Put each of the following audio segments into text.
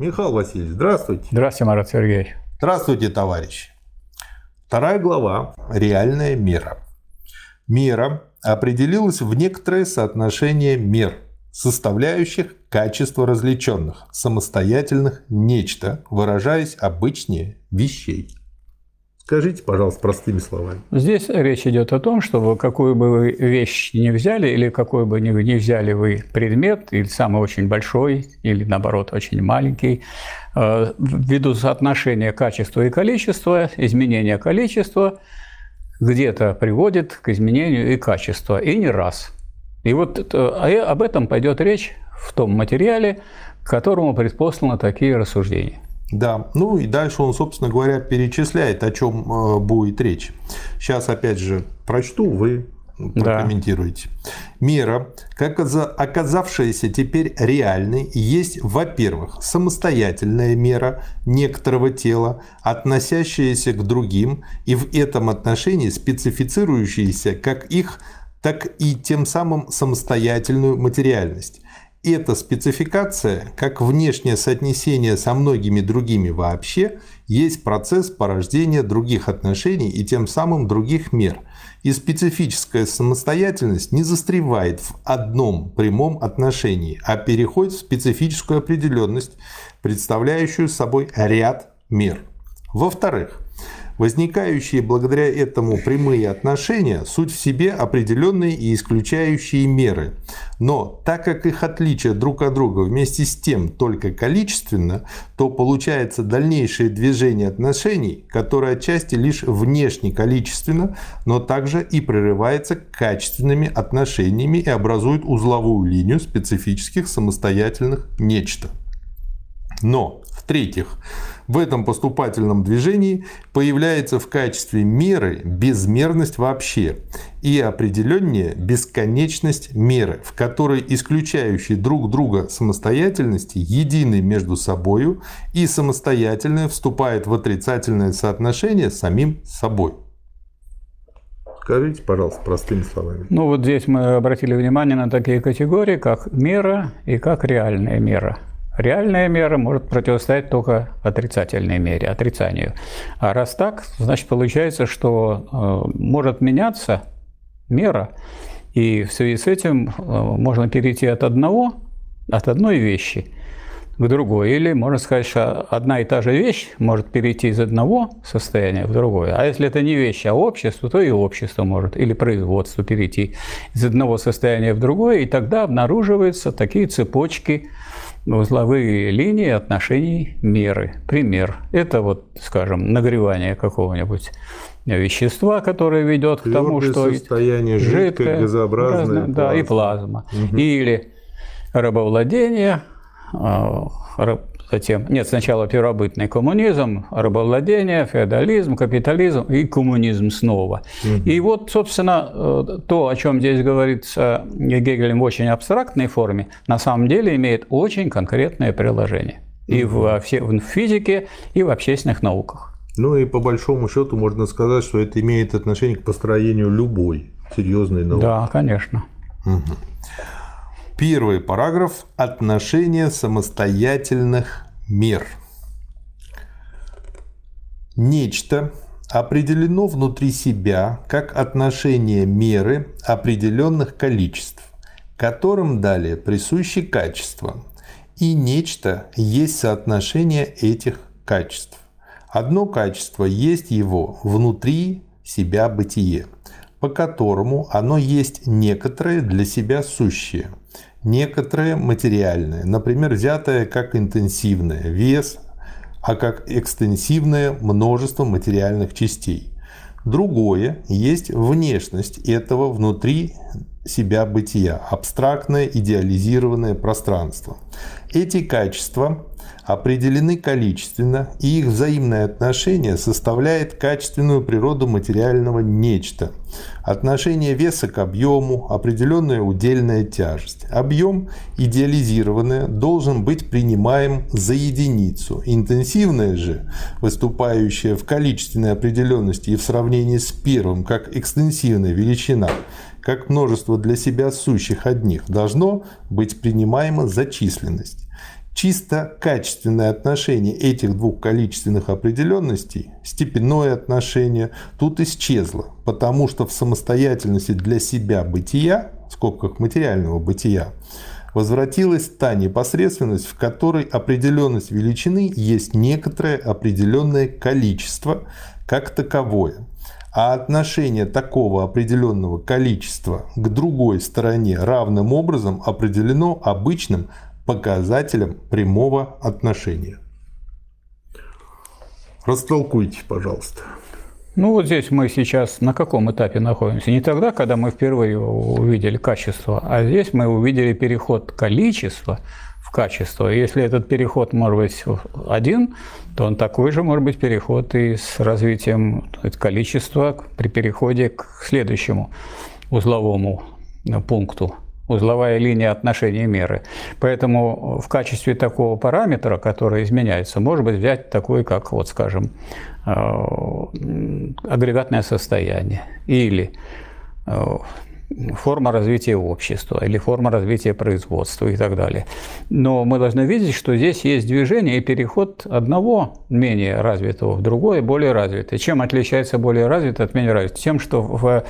Михаил Васильевич, здравствуйте. Здравствуйте, Марат Сергеевич. Здравствуйте, товарищи. Вторая глава «Реальная мера». Мера определилась в некоторое соотношение мер, составляющих качество различенных, самостоятельных нечто, выражаясь обычнее вещей. Скажите, пожалуйста, простыми словами. Здесь речь идет о том, что какую бы вы вещь не взяли, или какой бы ни, не взяли вы предмет, или самый очень большой, или наоборот очень маленький, э, ввиду соотношения качества и количества, изменение количества где-то приводит к изменению и качества, и не раз. И вот э, об этом пойдет речь в том материале, к которому предпосланы такие рассуждения. Да, ну и дальше он, собственно говоря, перечисляет, о чем э, будет речь. Сейчас, опять же, прочту, вы прокомментируете. Да. Мера, как оказавшаяся теперь реальной, есть, во-первых, самостоятельная мера некоторого тела, относящаяся к другим и в этом отношении специфицирующаяся как их, так и тем самым самостоятельную материальность эта спецификация, как внешнее соотнесение со многими другими вообще, есть процесс порождения других отношений и тем самым других мер. И специфическая самостоятельность не застревает в одном прямом отношении, а переходит в специфическую определенность, представляющую собой ряд мер. Во-вторых, Возникающие благодаря этому прямые отношения – суть в себе определенные и исключающие меры. Но так как их отличие друг от друга вместе с тем только количественно, то получается дальнейшее движение отношений, которое отчасти лишь внешне количественно, но также и прерывается качественными отношениями и образует узловую линию специфических самостоятельных нечто. Но, в-третьих, в этом поступательном движении появляется в качестве меры безмерность вообще и определеннее бесконечность меры, в которой исключающие друг друга самостоятельности едины между собою и самостоятельное вступает в отрицательное соотношение с самим собой. Скажите, пожалуйста, простыми словами. Ну вот здесь мы обратили внимание на такие категории, как мера и как реальная мера. Реальная мера может противостоять только отрицательной мере, отрицанию. А раз так, значит получается, что э, может меняться мера, и в связи с этим э, можно перейти от одного, от одной вещи к другой. Или можно сказать, что одна и та же вещь может перейти из одного состояния в другое. А если это не вещь, а общество, то и общество может, или производство перейти из одного состояния в другое, и тогда обнаруживаются такие цепочки узловые линии отношений меры. Пример. Это вот, скажем, нагревание какого-нибудь вещества, которое ведет к тому, что состояние жидкое, газообразное, плазма. да, и плазма. Угу. Или рабовладение, а, затем, нет, сначала первобытный коммунизм, рабовладение, феодализм, капитализм и коммунизм снова. Угу. И вот, собственно, э, то, о чем здесь говорится Гегелем в очень абстрактной форме, на самом деле имеет очень конкретное приложение. И в, в физике, и в общественных науках. Ну и по большому счету можно сказать, что это имеет отношение к построению любой серьезной науки. Да, конечно. Угу. Первый параграф – отношение самостоятельных мер. Нечто определено внутри себя как отношение меры определенных количеств, которым далее присущи качества, и нечто есть соотношение этих качеств. Одно качество есть его внутри себя бытие, по которому оно есть некоторое для себя сущее – некоторые материальные, например, взятое как интенсивное вес, а как экстенсивное множество материальных частей. Другое есть внешность этого внутри себя бытия, абстрактное идеализированное пространство. Эти качества определены количественно, и их взаимное отношение составляет качественную природу материального нечто. Отношение веса к объему, определенная удельная тяжесть. Объем, идеализированный, должен быть принимаем за единицу. Интенсивное же, выступающее в количественной определенности и в сравнении с первым, как экстенсивная величина, как множество для себя сущих одних, должно быть принимаемо за численность. Чисто качественное отношение этих двух количественных определенностей, степенное отношение, тут исчезло, потому что в самостоятельности для себя бытия, в скобках материального бытия, возвратилась та непосредственность, в которой определенность величины есть некоторое определенное количество как таковое. А отношение такого определенного количества к другой стороне равным образом определено обычным показателем прямого отношения. Растолкуйте, пожалуйста. Ну вот здесь мы сейчас на каком этапе находимся? Не тогда, когда мы впервые увидели качество, а здесь мы увидели переход количества в качество. Если этот переход может быть один, то он такой же может быть переход и с развитием количества при переходе к следующему узловому пункту узловая линия отношений меры. Поэтому в качестве такого параметра, который изменяется, может быть взять такой, как, вот скажем, э, агрегатное состояние или э, форма развития общества или форма развития производства и так далее. Но мы должны видеть, что здесь есть движение и переход одного менее развитого в другое более развитое. Чем отличается более развитое от менее развитого? Тем, что в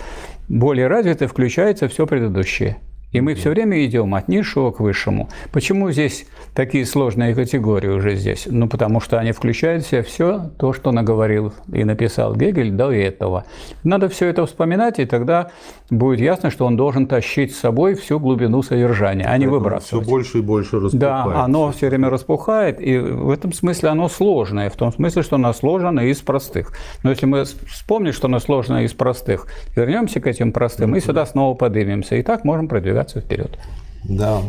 более развитое включается все предыдущее. И мы все время идем от низшего к высшему. Почему здесь такие сложные категории уже здесь? Ну, потому что они включают в себя все то, что наговорил и написал Гегель до этого. Надо все это вспоминать, и тогда будет ясно, что он должен тащить с собой всю глубину содержания, а не выбрасывать. Все больше и больше распухает. Да, оно все время распухает, и в этом смысле оно сложное, в том смысле, что оно сложено из простых. Но если мы вспомним, что оно сложно из простых, вернемся к этим простым, и сюда снова поднимемся, и так можем продвигаться вперед. Да.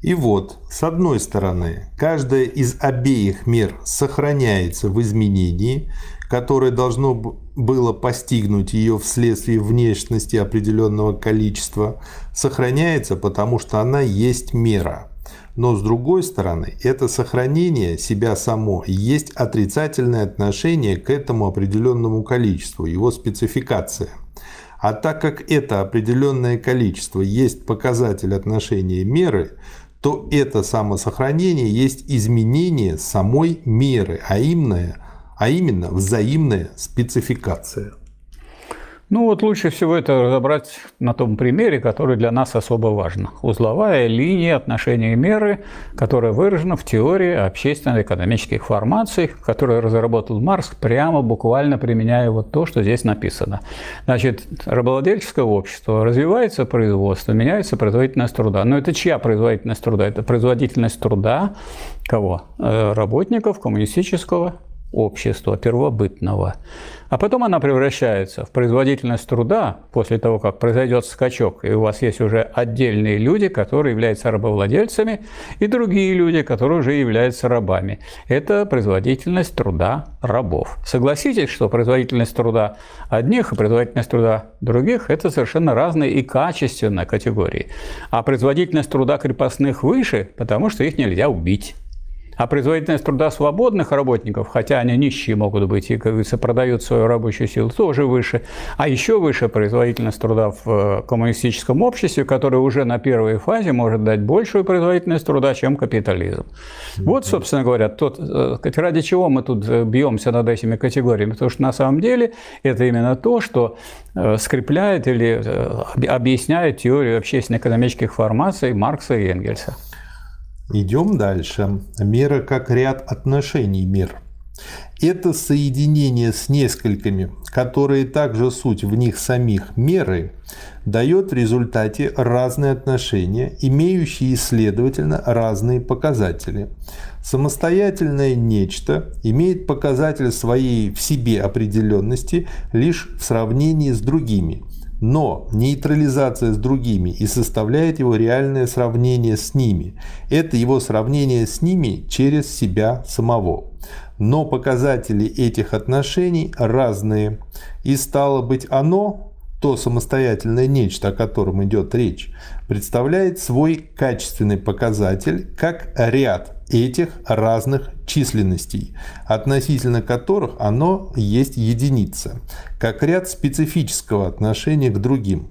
И вот, с одной стороны, каждая из обеих мер сохраняется в изменении, которое должно было постигнуть ее вследствие внешности определенного количества, сохраняется, потому что она есть мера. Но с другой стороны, это сохранение себя само есть отрицательное отношение к этому определенному количеству, его спецификация. А так как это определенное количество есть показатель отношения меры, то это самосохранение есть изменение самой меры, а именно – а именно взаимная спецификация. Ну вот лучше всего это разобрать на том примере, который для нас особо важен. Узловая линия отношения меры, которая выражена в теории общественно-экономических формаций, которую разработал Маркс, прямо буквально применяя вот то, что здесь написано. Значит, рабовладельческое общество развивается производство, меняется производительность труда. Но это чья производительность труда? Это производительность труда кого? Э, работников коммунистического общества первобытного. А потом она превращается в производительность труда после того, как произойдет скачок, и у вас есть уже отдельные люди, которые являются рабовладельцами, и другие люди, которые уже являются рабами. Это производительность труда рабов. Согласитесь, что производительность труда одних и производительность труда других – это совершенно разные и качественные категории. А производительность труда крепостных выше, потому что их нельзя убить. А производительность труда свободных работников, хотя они нищие могут быть и, как говорится, продают свою рабочую силу, тоже выше. А еще выше производительность труда в э, коммунистическом обществе, которое уже на первой фазе может дать большую производительность труда, чем капитализм. Вот, собственно говоря, тот, э, ради чего мы тут э, бьемся над этими категориями. Потому что на самом деле это именно то, что скрепляет или объясняет теорию общественно-экономических формаций Маркса и Энгельса. Идем дальше. Мера как ряд отношений мир. Это соединение с несколькими, которые также суть в них самих меры, дает в результате разные отношения, имеющие, следовательно, разные показатели. Самостоятельное нечто имеет показатель своей в себе определенности лишь в сравнении с другими – но нейтрализация с другими и составляет его реальное сравнение с ними. Это его сравнение с ними через себя самого. Но показатели этих отношений разные. И стало быть оно, то самостоятельное нечто, о котором идет речь, представляет свой качественный показатель как ряд этих разных численностей, относительно которых оно есть единица, как ряд специфического отношения к другим.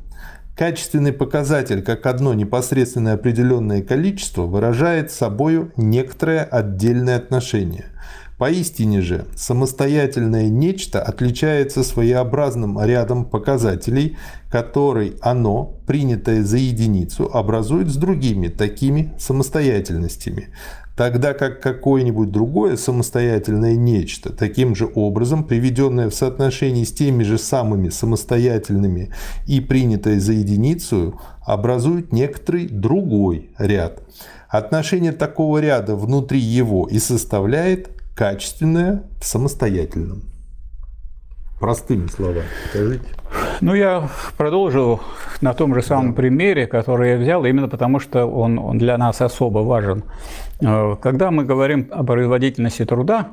Качественный показатель, как одно непосредственное определенное количество, выражает собою некоторое отдельное отношение – Поистине же, самостоятельное нечто отличается своеобразным рядом показателей, который оно, принятое за единицу, образует с другими такими самостоятельностями, тогда как какое-нибудь другое самостоятельное нечто, таким же образом приведенное в соотношении с теми же самыми самостоятельными и принятое за единицу, образует некоторый другой ряд. Отношение такого ряда внутри его и составляет качественное в самостоятельном. Простыми словами, скажите. Ну, я продолжу на том же самом да. примере, который я взял, именно потому что он, он для нас особо важен. Э, когда мы говорим о производительности труда,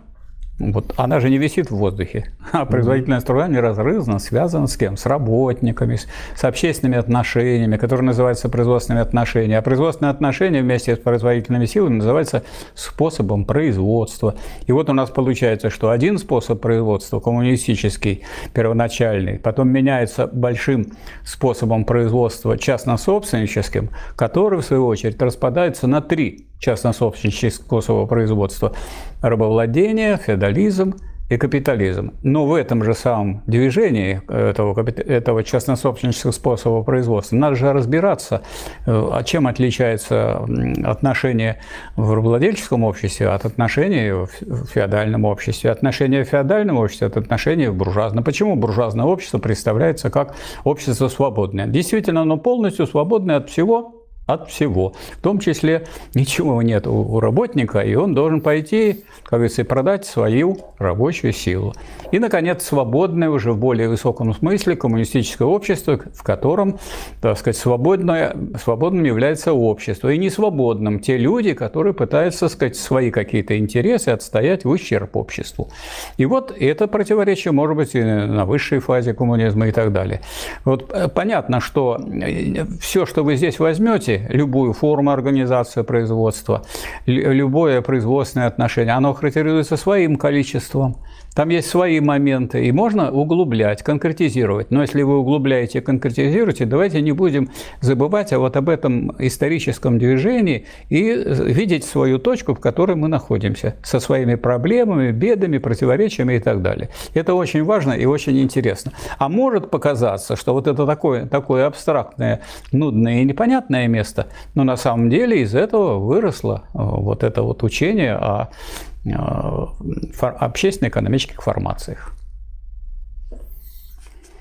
вот она же не висит в воздухе, а производительность труда неразрывно связана с кем? С работниками, с общественными отношениями, которые называются производственными отношениями. А производственные отношения вместе с производительными силами называются способом производства. И вот у нас получается, что один способ производства, коммунистический, первоначальный, потом меняется большим способом производства частно-собственническим, который, в свою очередь, распадается на три частно-собственнических способа производства – рабовладение, феодализм и капитализм. Но в этом же самом движении этого, этого частно-собственнического способа производства надо же разбираться, а чем отличается отношение в рабовладельческом обществе от отношений в феодальном обществе, отношение в феодальном обществе от отношения в буржуазном. Почему буржуазное общество представляется как общество свободное? Действительно, оно полностью свободное от всего, от всего. В том числе ничего нет у работника, и он должен пойти, как говорится, продать свою рабочую силу. И, наконец, свободное уже в более высоком смысле коммунистическое общество, в котором, так сказать, свободное, свободным является общество, и не свободным те люди, которые пытаются, так сказать, свои какие-то интересы отстоять в ущерб обществу. И вот это противоречие может быть и на высшей фазе коммунизма и так далее. Вот э, понятно, что э, все, что вы здесь возьмете, любую форму организации производства, любое производственное отношение, оно характеризуется своим количеством. Там есть свои моменты, и можно углублять, конкретизировать. Но если вы углубляете и конкретизируете, давайте не будем забывать а вот об этом историческом движении и видеть свою точку, в которой мы находимся, со своими проблемами, бедами, противоречиями и так далее. Это очень важно и очень интересно. А может показаться, что вот это такое, такое абстрактное, нудное и непонятное место, но на самом деле из этого выросло э, вот это вот учение о Э, общественно-экономических формациях.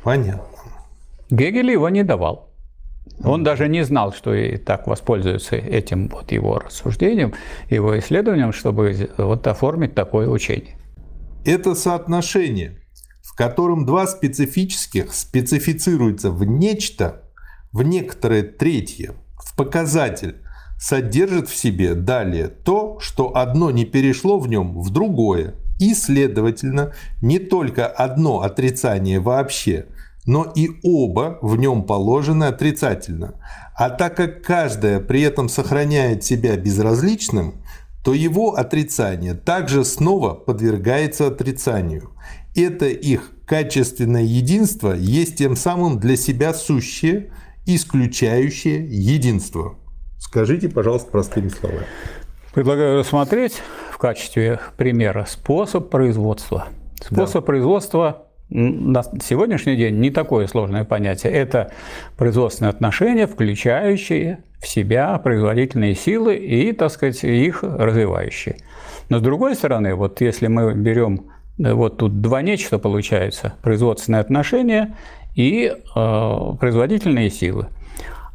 Понятно. Гегель его не давал. Он даже не знал, что и так воспользуется этим вот его рассуждением, его исследованием, чтобы вот оформить такое учение. Это соотношение, в котором два специфических специфицируются в нечто, в некоторое третье, в показатель, содержит в себе далее то, что одно не перешло в нем в другое, и, следовательно, не только одно отрицание вообще, но и оба в нем положены отрицательно. А так как каждое при этом сохраняет себя безразличным, то его отрицание также снова подвергается отрицанию. Это их качественное единство есть тем самым для себя сущее, исключающее единство. Скажите, пожалуйста, простыми словами. Предлагаю рассмотреть в качестве примера способ производства. Способ да. производства на сегодняшний день не такое сложное понятие. Это производственные отношения, включающие в себя производительные силы и, так сказать, их развивающие. Но с другой стороны, вот если мы берем э, вот тут два нечто получается, производственные отношения и э, производительные силы –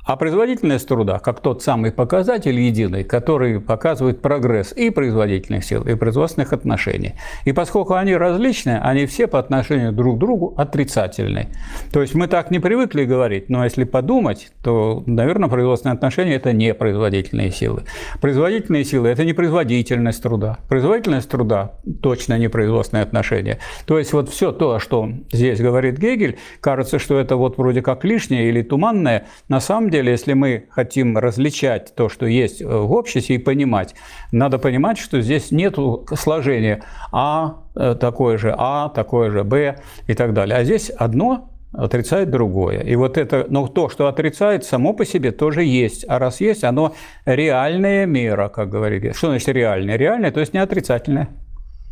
а производительность труда, как тот самый показатель единый, который показывает прогресс и производительных сил, и производственных отношений. И поскольку они различны, они все по отношению друг к другу отрицательны. То есть мы так не привыкли говорить, но если подумать, то, наверное, производственные отношения – это не производительные силы. Производительные силы – это не производительность труда. Производительность труда – точно не производственные отношения. То есть вот все то, что здесь говорит Гегель, кажется, что это вот вроде как лишнее или туманное, на самом деле деле, если мы хотим различать то, что есть в обществе, и понимать, надо понимать, что здесь нет сложения А э, такое же, А такое же, Б и так далее. А здесь одно отрицает другое. И вот это, но то, что отрицает, само по себе тоже есть. А раз есть, оно реальная мера, как говорили. Что значит реальная? Реальная, то есть не отрицательная.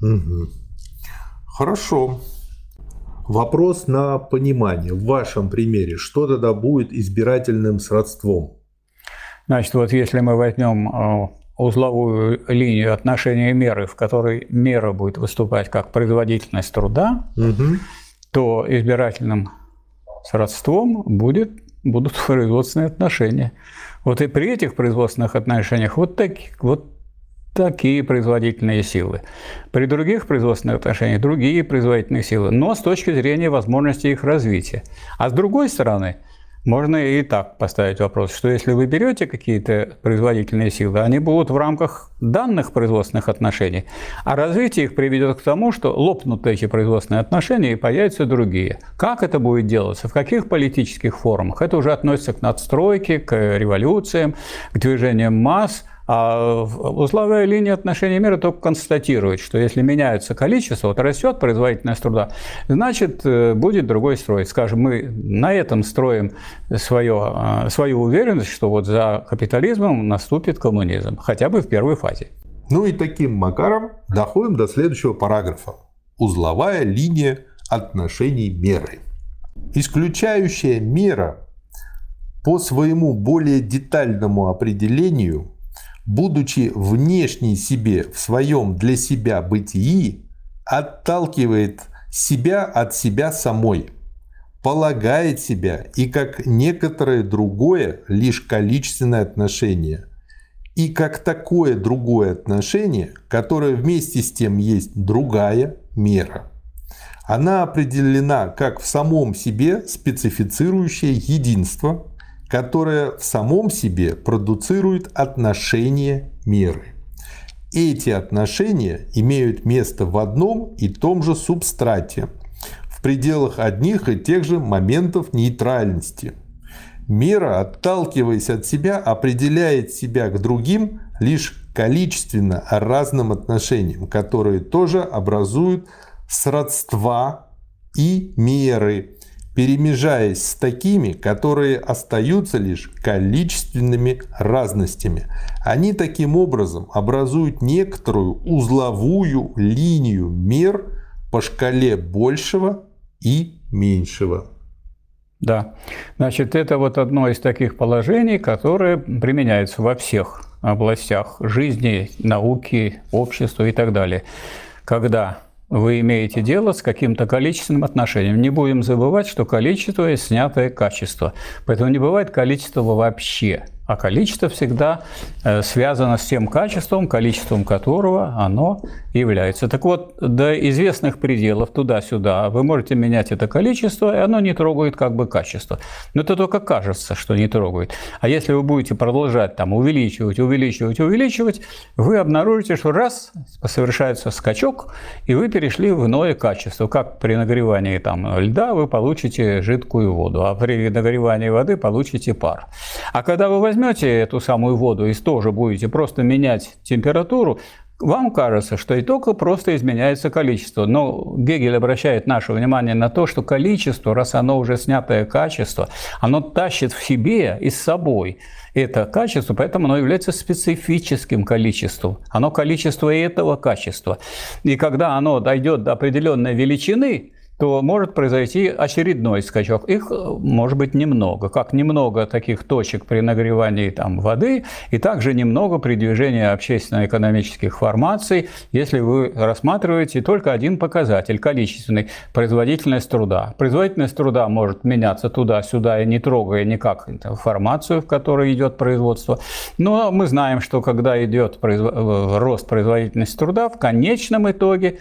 Угу. Хорошо. Вопрос на понимание. В вашем примере, что тогда будет избирательным сродством? Значит, вот если мы возьмем э, узловую линию отношения меры, в которой мера будет выступать как производительность труда, угу. то избирательным сродством будет, будут производственные отношения. Вот и при этих производственных отношениях вот, так, вот такие производительные силы. При других производственных отношениях другие производительные силы, но с точки зрения возможности их развития. А с другой стороны, можно и так поставить вопрос, что если вы берете какие-то производительные силы, они будут в рамках данных производственных отношений, а развитие их приведет к тому, что лопнут эти производственные отношения и появятся другие. Как это будет делаться, в каких политических формах, это уже относится к надстройке, к революциям, к движениям масс – а узловая линия отношений мира только констатирует, что если меняется количество, вот растет производительность труда, значит, э, будет другой строй. Скажем, мы на этом строим свое, э, свою уверенность, что вот за капитализмом наступит коммунизм, хотя бы в первой фазе. Ну и таким макаром доходим до следующего параграфа. Узловая линия отношений меры. Исключающая мера по своему более детальному определению будучи внешней себе в своем для себя бытии, отталкивает себя от себя самой, полагает себя и как некоторое другое лишь количественное отношение, и как такое другое отношение, которое вместе с тем есть другая мера. Она определена как в самом себе специфицирующее единство, которое в самом себе продуцирует отношения меры. Эти отношения имеют место в одном и том же субстрате, в пределах одних и тех же моментов нейтральности. Мера, отталкиваясь от себя, определяет себя к другим лишь количественно разным отношениям, которые тоже образуют сродства и меры, перемежаясь с такими, которые остаются лишь количественными разностями. Они таким образом образуют некоторую узловую линию мер по шкале большего и меньшего. Да, значит, это вот одно из таких положений, которое применяется во всех областях жизни, науки, общества и так далее. Когда вы имеете дело с каким-то количественным отношением. Не будем забывать, что количество – снятое качество. Поэтому не бывает количества вообще а количество всегда э, связано с тем качеством, количеством которого оно является. Так вот, до известных пределов туда-сюда вы можете менять это количество, и оно не трогает как бы качество. Но это только кажется, что не трогает. А если вы будете продолжать там увеличивать, увеличивать, увеличивать, вы обнаружите, что раз совершается скачок, и вы перешли в иное качество. Как при нагревании там, льда вы получите жидкую воду, а при нагревании воды получите пар. А когда вы возьмете эту самую воду и тоже будете просто менять температуру, вам кажется, что и только просто изменяется количество. Но Гегель обращает наше внимание на то, что количество, раз оно уже снятое качество, оно тащит в себе и с собой это качество, поэтому оно является специфическим количеством. Оно количество этого качества. И когда оно дойдет до определенной величины, то может произойти очередной скачок. Их э, может быть немного, как немного таких точек при нагревании там, воды, и также немного при движении общественно-экономических формаций, если вы рассматриваете только один показатель, количественный, производительность труда. Производительность труда может меняться туда-сюда, и не трогая никак формацию, в которой идет производство. Но мы знаем, что когда идет производ... Э, рост производительности труда, в конечном итоге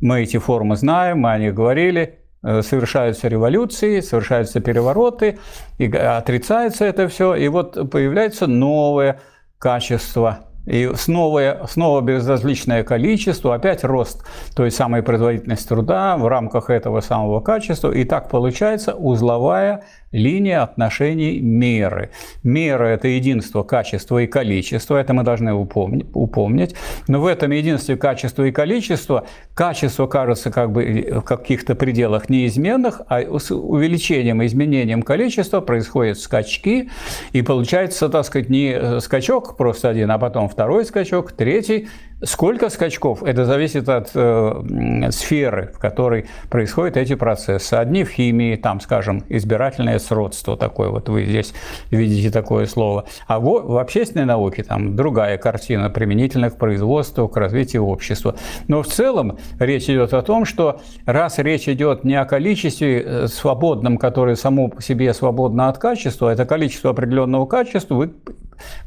мы эти формы знаем, мы о них говорили. Э, совершаются революции, совершаются перевороты, и отрицается это все. И вот появляется новое качество и снова, снова безразличное количество, опять рост той самой производительности труда в рамках этого самого качества. И так получается узловая линия отношений меры. Мера – это единство качества и количества, это мы должны упомнить. Но в этом единстве качества и количества качество кажется как бы в каких-то пределах неизменных, а с увеличением и изменением количества происходят скачки, и получается, так сказать, не скачок просто один, а потом второй скачок, третий, Сколько скачков? Это зависит от э, сферы, в которой происходят эти процессы. Одни в химии, там, скажем, избирательное сродство такое, вот вы здесь видите такое слово. А в, в общественной науке там другая картина, применительных к производству, к развитию общества. Но в целом речь идет о том, что раз речь идет не о количестве э, свободном, которое само по себе свободно от качества, а это количество определенного качества, вы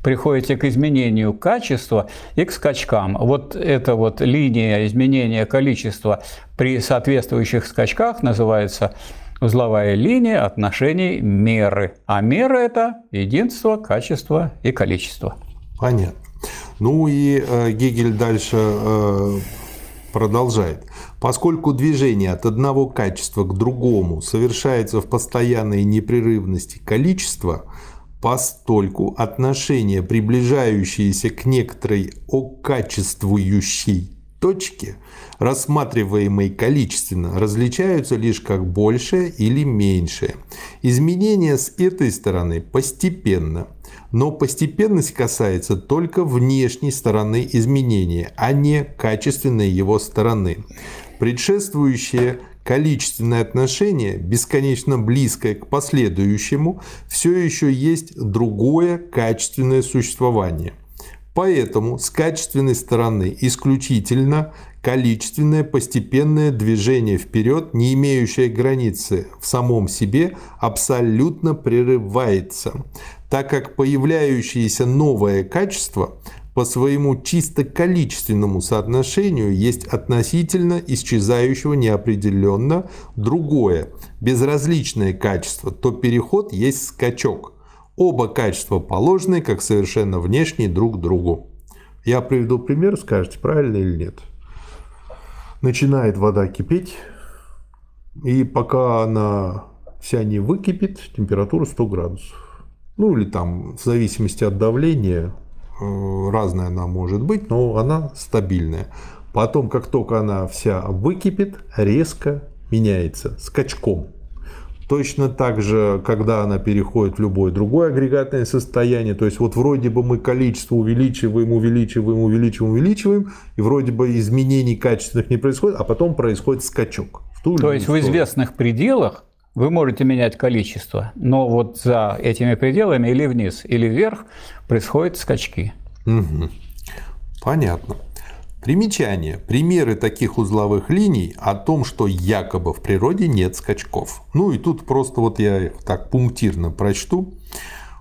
приходите к изменению качества и к скачкам. Вот эта вот линия изменения количества при соответствующих скачках называется узловая линия отношений меры. А мера – это единство, качество и количество. Понятно. Ну и э, Гегель дальше э, продолжает. Поскольку движение от одного качества к другому совершается в постоянной непрерывности количества, постольку отношения, приближающиеся к некоторой окачествующей точке, рассматриваемой количественно, различаются лишь как большее или меньшее. Изменение с этой стороны постепенно, но постепенность касается только внешней стороны изменения, а не качественной его стороны. Предшествующее количественное отношение, бесконечно близкое к последующему, все еще есть другое качественное существование. Поэтому с качественной стороны исключительно количественное постепенное движение вперед, не имеющее границы в самом себе, абсолютно прерывается, так как появляющееся новое качество по своему чисто количественному соотношению есть относительно исчезающего неопределенно другое, безразличное качество, то переход есть скачок. Оба качества положены как совершенно внешние друг другу. Я приведу пример, скажете, правильно или нет. Начинает вода кипеть, и пока она вся не выкипит, температура 100 градусов. Ну или там в зависимости от давления разная она может быть, но она стабильная. Потом, как только она вся выкипит, резко меняется скачком. Точно так же, когда она переходит в любое другое агрегатное состояние, то есть вот вроде бы мы количество увеличиваем, увеличиваем, увеличиваем, увеличиваем, и вроде бы изменений качественных не происходит, а потом происходит скачок. то есть в известных пределах вы можете менять количество, но вот за этими пределами или вниз, или вверх происходят скачки. Угу. Понятно. Примечание. Примеры таких узловых линий о том, что якобы в природе нет скачков. Ну и тут просто вот я так пунктирно прочту.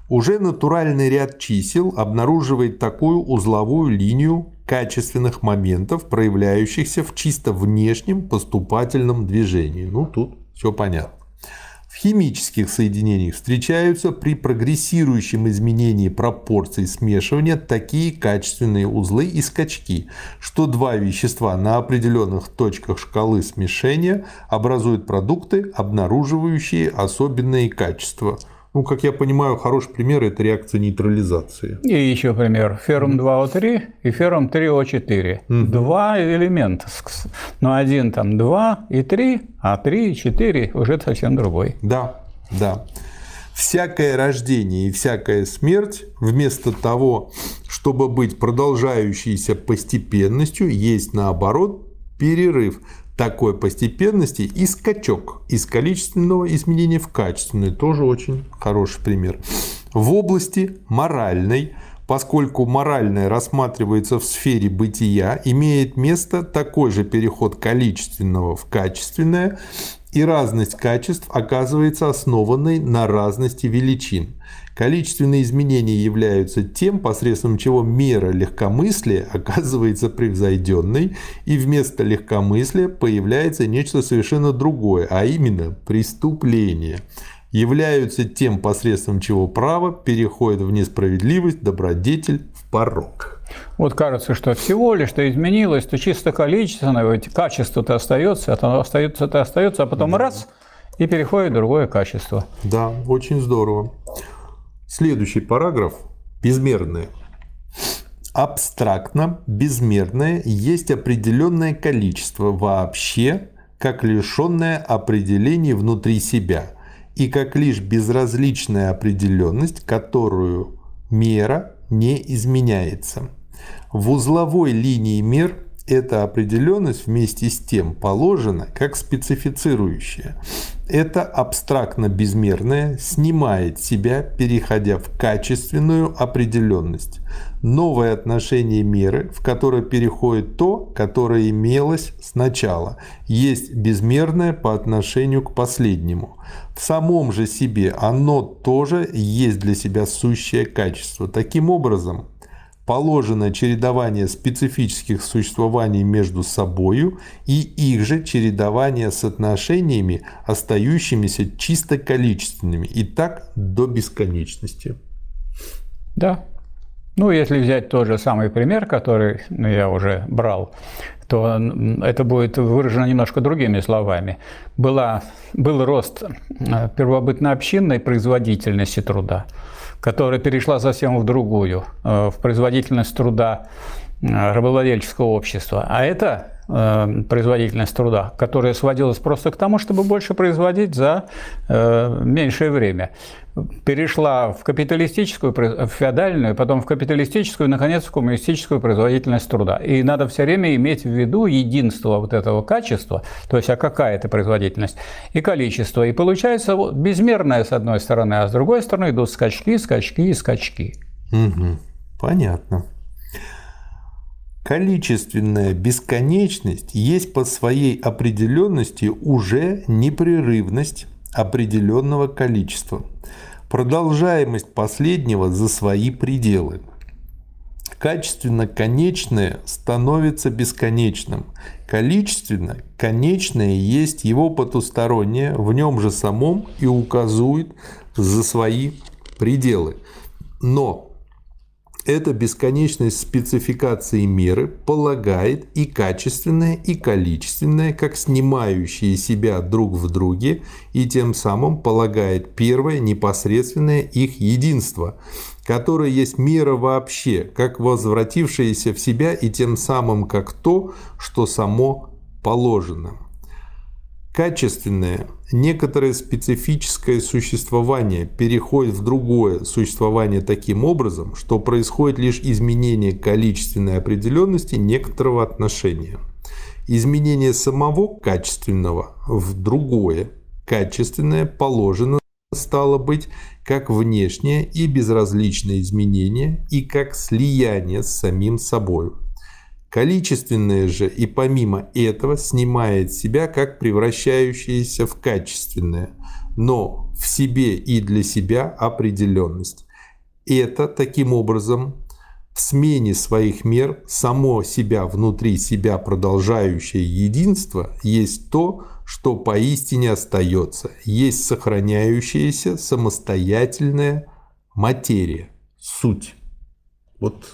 Уже натуральный ряд чисел обнаруживает такую узловую линию качественных моментов, проявляющихся в чисто внешнем поступательном движении. Ну тут все понятно в химических соединениях встречаются при прогрессирующем изменении пропорций смешивания такие качественные узлы и скачки, что два вещества на определенных точках шкалы смешения образуют продукты, обнаруживающие особенные качества – ну, как я понимаю, хороший пример – это реакция нейтрализации. И еще пример. Феррум 2О3 и феррум 3О4. Угу. Два элемента. Но один там 2 и 3, а 3 и 4 уже совсем другой. Да, да. Всякое рождение и всякая смерть, вместо того, чтобы быть продолжающейся постепенностью, есть наоборот перерыв – такой постепенности и скачок из количественного изменения в качественное. Тоже очень хороший пример. В области моральной, поскольку моральное рассматривается в сфере бытия, имеет место такой же переход количественного в качественное, и разность качеств оказывается основанной на разности величин. Количественные изменения являются тем, посредством чего мера легкомыслия оказывается превзойденной, и вместо легкомыслия появляется нечто совершенно другое, а именно преступление являются тем, посредством чего право переходит в несправедливость, добродетель, в порог. Вот кажется, что всего лишь что изменилось, то чисто количественно, ведь качество-то остается, а остается-то остается, а потом да. раз и переходит в другое качество. Да, очень здорово. Следующий параграф – безмерное. Абстрактно безмерное есть определенное количество вообще, как лишенное определений внутри себя, и как лишь безразличная определенность, которую мера не изменяется. В узловой линии мер эта определенность вместе с тем положена как специфицирующая. Это абстрактно безмерное снимает себя, переходя в качественную определенность. Новое отношение меры, в которое переходит то, которое имелось сначала, есть безмерное по отношению к последнему. В самом же себе оно тоже есть для себя сущее качество. Таким образом, положено чередование специфических существований между собою и их же чередование с отношениями, остающимися чисто количественными, и так до бесконечности. Да. Ну, если взять тот же самый пример, который я уже брал, то это будет выражено немножко другими словами. Была, был рост э, первобытно-общинной производительности труда – которая перешла совсем в другую, э, в производительность труда э, рабовладельческого общества. А это производительность труда, которая сводилась просто к тому, чтобы больше производить за меньшее время перешла в капиталистическую, в феодальную, потом в капиталистическую, наконец, в коммунистическую производительность труда. И надо все время иметь в виду единство вот этого качества, то есть а какая это производительность, и количество. И получается вот безмерное с одной стороны, а с другой стороны идут скачки, скачки и скачки. Угу. Понятно. Количественная бесконечность есть по своей определенности уже непрерывность определенного количества, продолжаемость последнего за свои пределы. Качественно конечное становится бесконечным. Количественно конечное есть его потустороннее в нем же самом и указывает за свои пределы. Но эта бесконечность спецификации меры полагает и качественное, и количественное, как снимающие себя друг в друге, и тем самым полагает первое непосредственное их единство, которое есть мера вообще, как возвратившееся в себя и тем самым как то, что само положено. Качественное, некоторое специфическое существование переходит в другое существование таким образом, что происходит лишь изменение количественной определенности некоторого отношения. Изменение самого качественного в другое качественное положено стало быть как внешнее и безразличное изменение и как слияние с самим собой. Количественное же и помимо этого снимает себя как превращающееся в качественное, но в себе и для себя определенность. Это таким образом в смене своих мер само себя внутри себя продолжающее единство есть то, что поистине остается, есть сохраняющаяся самостоятельная материя, суть. Вот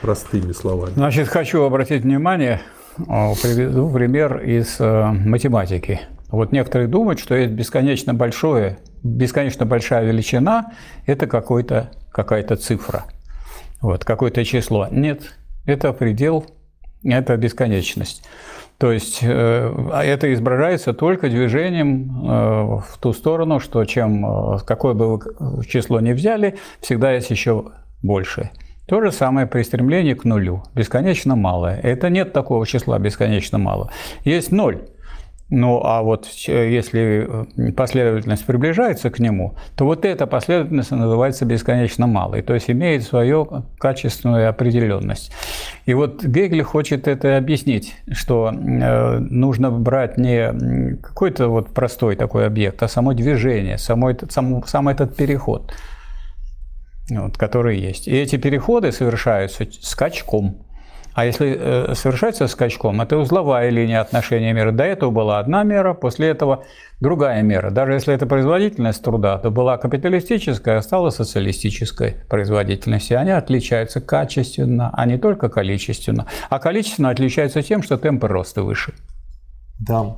простыми словами. Значит, хочу обратить внимание, приведу пример из э, математики. Вот некоторые думают, что есть бесконечно большое, бесконечно большая величина – это какой-то, какая-то цифра, вот, какое-то число. Нет, это предел, это бесконечность. То есть э, это изображается только движением э, в ту сторону, что чем какое бы вы число ни взяли, всегда есть еще больше. То же самое при стремлении к нулю. Бесконечно малое. Это нет такого числа бесконечно мало. Есть ноль. Ну, а вот если э, последовательность приближается к нему, то вот эта последовательность называется бесконечно малой, то есть имеет свою качественную определенность. И вот Гегель хочет это объяснить, что э, нужно брать не какой-то вот простой такой объект, а само движение, само сам, сам этот переход вот, которые есть. И эти переходы совершаются скачком. А если э, совершается скачком, это узловая линия отношения мира. До этого была одна мера, после этого другая мера. Даже если это производительность труда, то была капиталистическая, а стала социалистической производительность. И они отличаются качественно, а не только количественно. А количественно отличаются тем, что темпы роста выше. Да.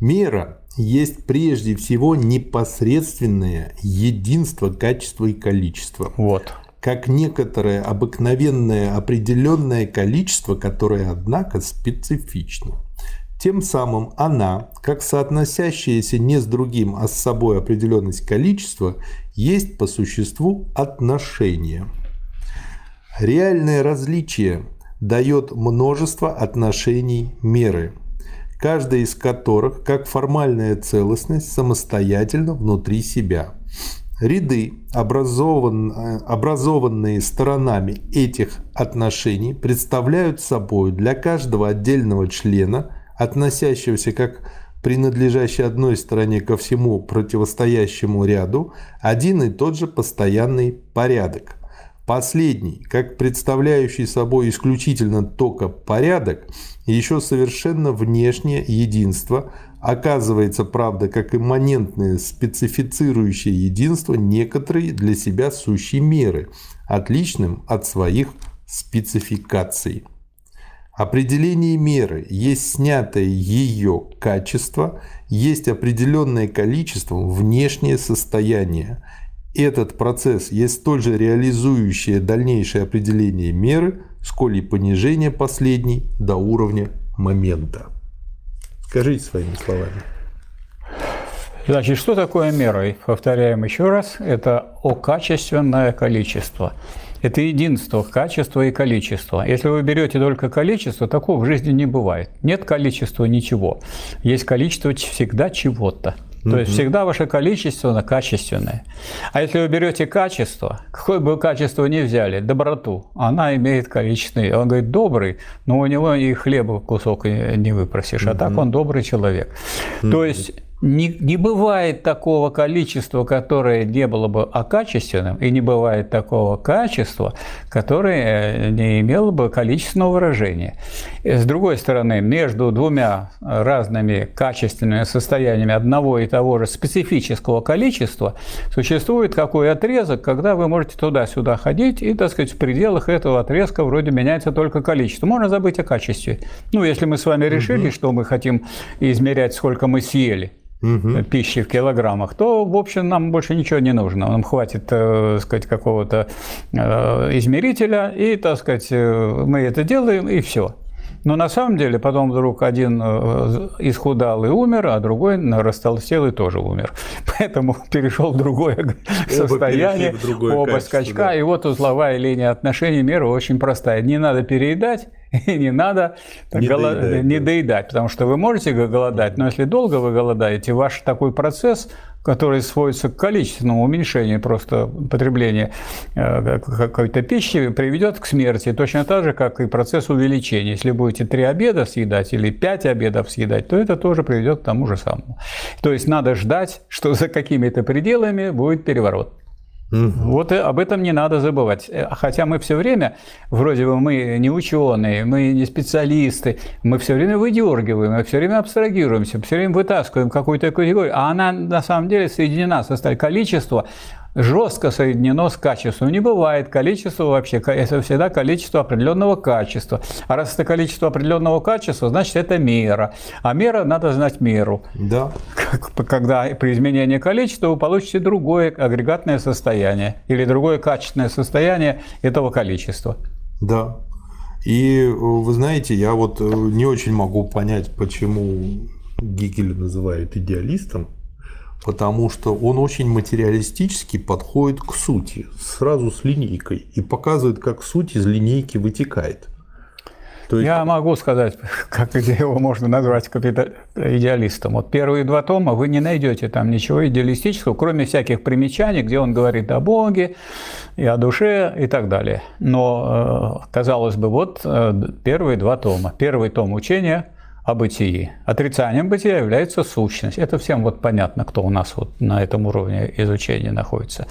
Мера есть прежде всего непосредственное единство качества и количества. Вот как некоторое обыкновенное определенное количество, которое, однако, специфично. Тем самым она, как соотносящаяся не с другим, а с собой определенность количества, есть по существу отношение. Реальное различие дает множество отношений меры, каждая из которых, как формальная целостность, самостоятельно внутри себя. Ряды, образован, образованные сторонами этих отношений, представляют собой для каждого отдельного члена, относящегося как принадлежащий одной стороне ко всему противостоящему ряду, один и тот же постоянный порядок. Последний, как представляющий собой исключительно только порядок, еще совершенно внешнее единство – оказывается, правда, как имманентное специфицирующее единство некоторые для себя сущие меры, отличным от своих спецификаций. Определение меры есть снятое ее качество, есть определенное количество внешнее состояние. Этот процесс есть столь же реализующее дальнейшее определение меры, сколь и понижение последней до уровня момента. Скажите своими словами. Значит, что такое мера? Повторяем еще раз. Это окачественное количество. Это единство качества и количества. Если вы берете только количество, такого в жизни не бывает. Нет количества ничего. Есть количество всегда чего-то. То есть всегда ваше количество на качественное. А если вы берете качество, какое бы качество ни взяли, доброту, она имеет количественный. Он говорит, добрый, но у него и хлеба кусок не выпросишь. А так он добрый человек. То есть не, не бывает такого количества, которое не было бы окачественным, и не бывает такого качества, которое э, не имело бы количественного выражения. С другой стороны, между двумя разными качественными состояниями одного и того же специфического количества существует какой отрезок, когда вы можете туда-сюда ходить, и, так сказать, в пределах этого отрезка вроде меняется только количество. Можно забыть о качестве. Ну, если мы с вами решили, угу. что мы хотим измерять, сколько мы съели, угу. пищи в килограммах, то, в общем, нам больше ничего не нужно. Нам хватит, э, сказать, какого-то э, измерителя, и, так сказать, э, мы это делаем, и все. Но на самом деле потом вдруг один э, исхудал и умер, а другой растолстел и тоже умер. Поэтому перешел в другое оба состояние, в другое оба качество, скачка. Да. И вот узловая линия отношений мира очень простая. Не надо переедать, и не надо не, голо... доедать, не доедать, потому что вы можете голодать, но если долго вы голодаете, ваш такой процесс который сводится к количественному уменьшению просто потребления э, какой-то пищи, приведет к смерти. Точно так же, как и процесс увеличения. Если будете три обеда съедать или пять обедов съедать, то это тоже приведет к тому же самому. То есть надо ждать, что за какими-то пределами будет переворот. Угу. Вот об этом не надо забывать. Э, хотя мы все время, вроде бы мы не ученые, мы не специалисты, мы все время выдергиваем, мы все время абстрагируемся, все время вытаскиваем какую-то категорию, а она на самом деле соединена со количество жестко соединено с качеством. Не бывает количество вообще, это всегда количество определенного качества. А раз это количество определенного качества, значит это мера. А мера надо знать меру. Да. Когда при изменении количества вы получите другое агрегатное состояние или другое качественное состояние этого количества. Да. И вы знаете, я вот э, не очень могу понять, почему Гигеля называют идеалистом, потому что он очень материалистически подходит к сути, сразу с линейкой, и показывает, как суть из линейки вытекает. То есть... Я могу сказать, как его можно назвать идеалистом. Вот первые два тома вы не найдете там ничего идеалистического, кроме всяких примечаний, где он говорит о Боге и о душе и так далее. Но, э, казалось бы, вот э, первые два тома. Первый том учения – о бытии. Отрицанием бытия является сущность. Это всем вот понятно, кто у нас вот на этом уровне изучения находится.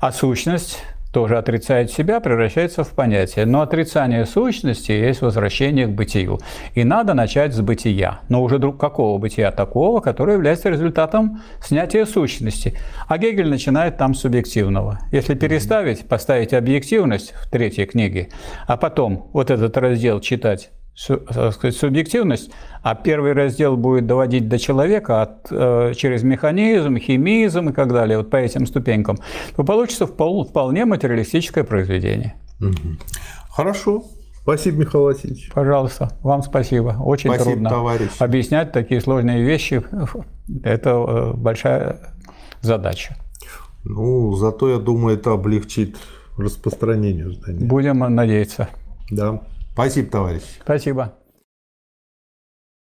А сущность тоже отрицает себя, превращается в понятие. Но отрицание сущности есть возвращение к бытию. И надо начать с бытия. Но уже друг какого бытия? Такого, которое является результатом снятия сущности. А Гегель начинает там субъективного. Если переставить, поставить объективность в третьей книге, а потом вот этот раздел читать сказать, субъективность, а первый раздел будет доводить до человека от, э, через механизм, химизм и так далее, вот по этим ступенькам, то получится вполне материалистическое произведение. Хорошо. Спасибо, Михаил Васильевич. Пожалуйста, вам спасибо. Очень спасибо, трудно товарищ. объяснять такие сложные вещи. Это э, большая задача. Ну, зато, я думаю, это облегчит распространение знаний. Будем надеяться. Да. Спасибо, товарищ. Спасибо.